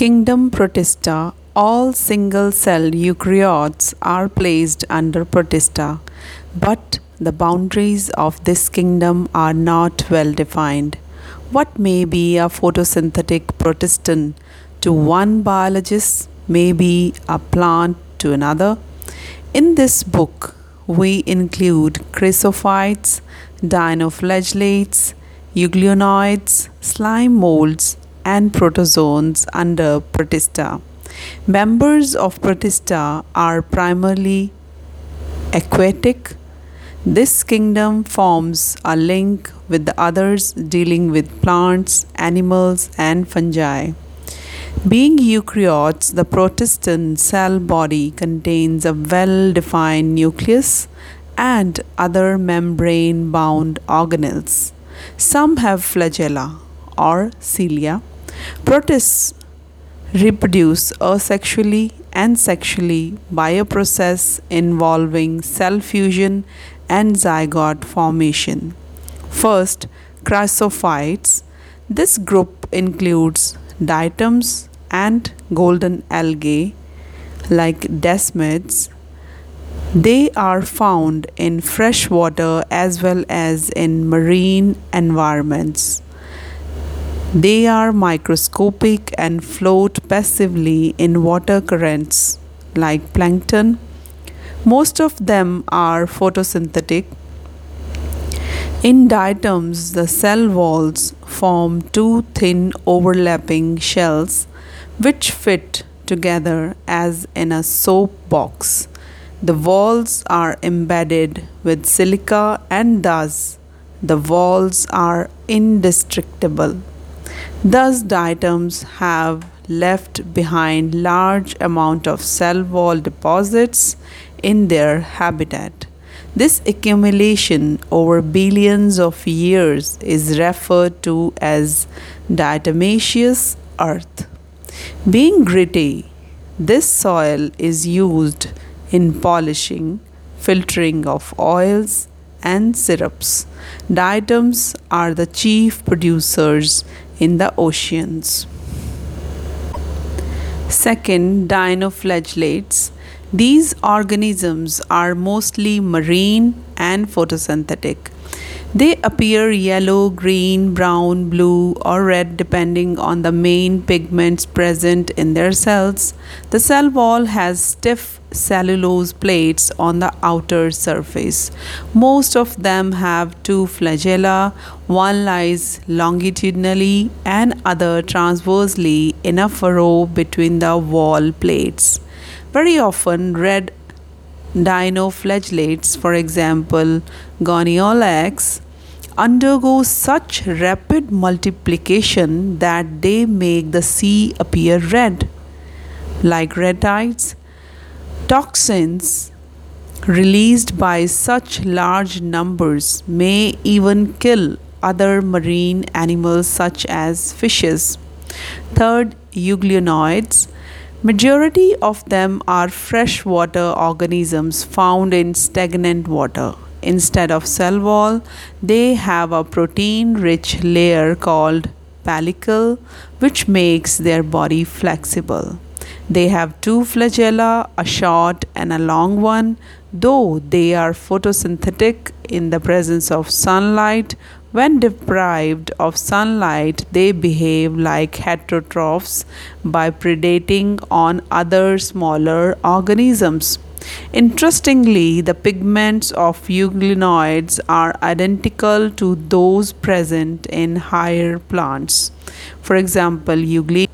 Kingdom Protista All single celled eukaryotes are placed under Protista, but the boundaries of this kingdom are not well defined. What may be a photosynthetic protist to one biologist may be a plant to another. In this book, we include chrysophytes, dinoflagellates, euglenoids, slime molds, and protozoans under Protista. Members of Protista are primarily aquatic. This kingdom forms a link with the others dealing with plants, animals, and fungi. Being eukaryotes, the protistan cell body contains a well defined nucleus and other membrane bound organelles. Some have flagella or cilia. Protists reproduce asexually and sexually by a process involving cell fusion and zygote formation. First, chrysophytes. This group includes diatoms and golden algae like desmids. They are found in fresh water as well as in marine environments. They are microscopic and float passively in water currents like plankton. Most of them are photosynthetic in diatoms, the cell walls form two thin overlapping shells which fit together as in a soap box. The walls are embedded with silica and thus the walls are indestructible. Thus diatoms have left behind large amount of cell wall deposits in their habitat. This accumulation over billions of years is referred to as diatomaceous earth. Being gritty, this soil is used in polishing, filtering of oils, and syrups. Diatoms are the chief producers in the oceans. Second, dinoflagellates these organisms are mostly marine and photosynthetic. They appear yellow, green, brown, blue, or red depending on the main pigments present in their cells. The cell wall has stiff cellulose plates on the outer surface. Most of them have two flagella, one lies longitudinally and other transversely in a furrow between the wall plates. Very often, red dinoflagellates, for example, Gonyaulax, undergo such rapid multiplication that they make the sea appear red. Like red tides, toxins released by such large numbers may even kill other marine animals such as fishes. Third, euglenoids Majority of them are freshwater organisms found in stagnant water. Instead of cell wall, they have a protein rich layer called pellicle which makes their body flexible. They have two flagella, a short and a long one, though they are photosynthetic in the presence of sunlight when deprived of sunlight, they behave like heterotrophs by predating on other smaller organisms. Interestingly, the pigments of euglenoids are identical to those present in higher plants. For example, euglenoids.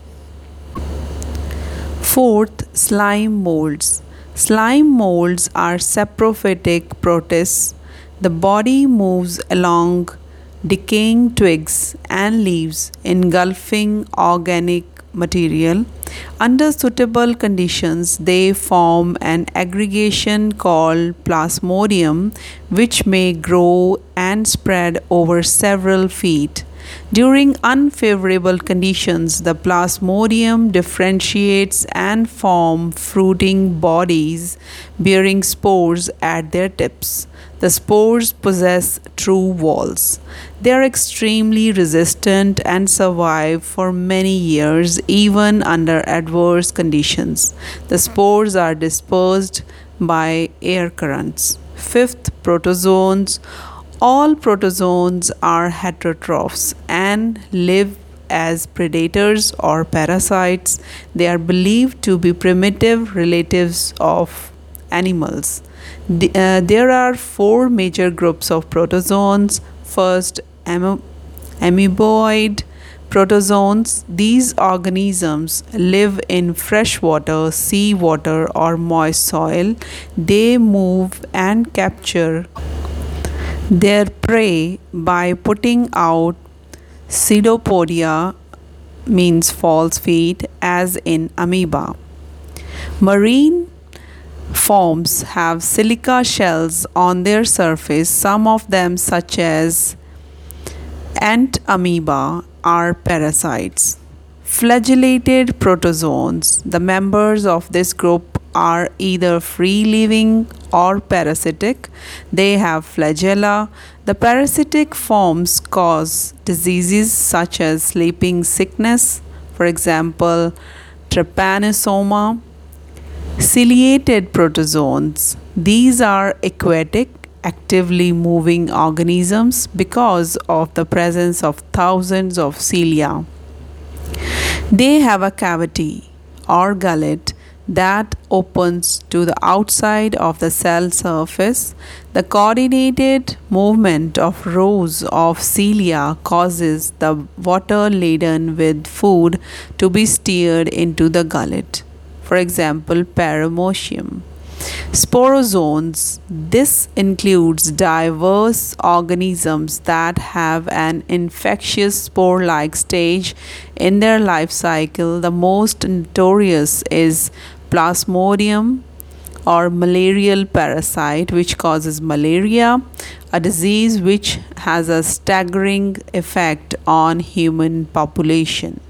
Fourth, slime molds. Slime molds are saprophytic protists. The body moves along decaying twigs and leaves engulfing organic material. Under suitable conditions, they form an aggregation called plasmodium, which may grow and spread over several feet. During unfavorable conditions, the plasmodium differentiates and form fruiting bodies bearing spores at their tips. The spores possess true walls. They are extremely resistant and survive for many years even under adverse conditions. The spores are dispersed by air currents. Fifth, protozoans all protozoans are heterotrophs and live as predators or parasites. They are believed to be primitive relatives of animals. The, uh, there are four major groups of protozoans. First, am- amoeboid protozoans. These organisms live in freshwater, seawater, or moist soil. They move and capture their prey by putting out pseudopodia means false feet as in amoeba. Marine forms have silica shells on their surface. Some of them such as Entamoeba are parasites. Flagellated protozoans the members of this group are either free living or parasitic. They have flagella. The parasitic forms cause diseases such as sleeping sickness, for example, trypanosoma. Ciliated protozoans. These are aquatic, actively moving organisms because of the presence of thousands of cilia. They have a cavity or gullet that opens to the outside of the cell surface. The coordinated movement of rows of cilia causes the water laden with food to be steered into the gullet. For example, paramecium. Sporozoans. This includes diverse organisms that have an infectious spore like stage in their life cycle. The most notorious is Plasmodium or malarial parasite which causes malaria, a disease which has a staggering effect on human population.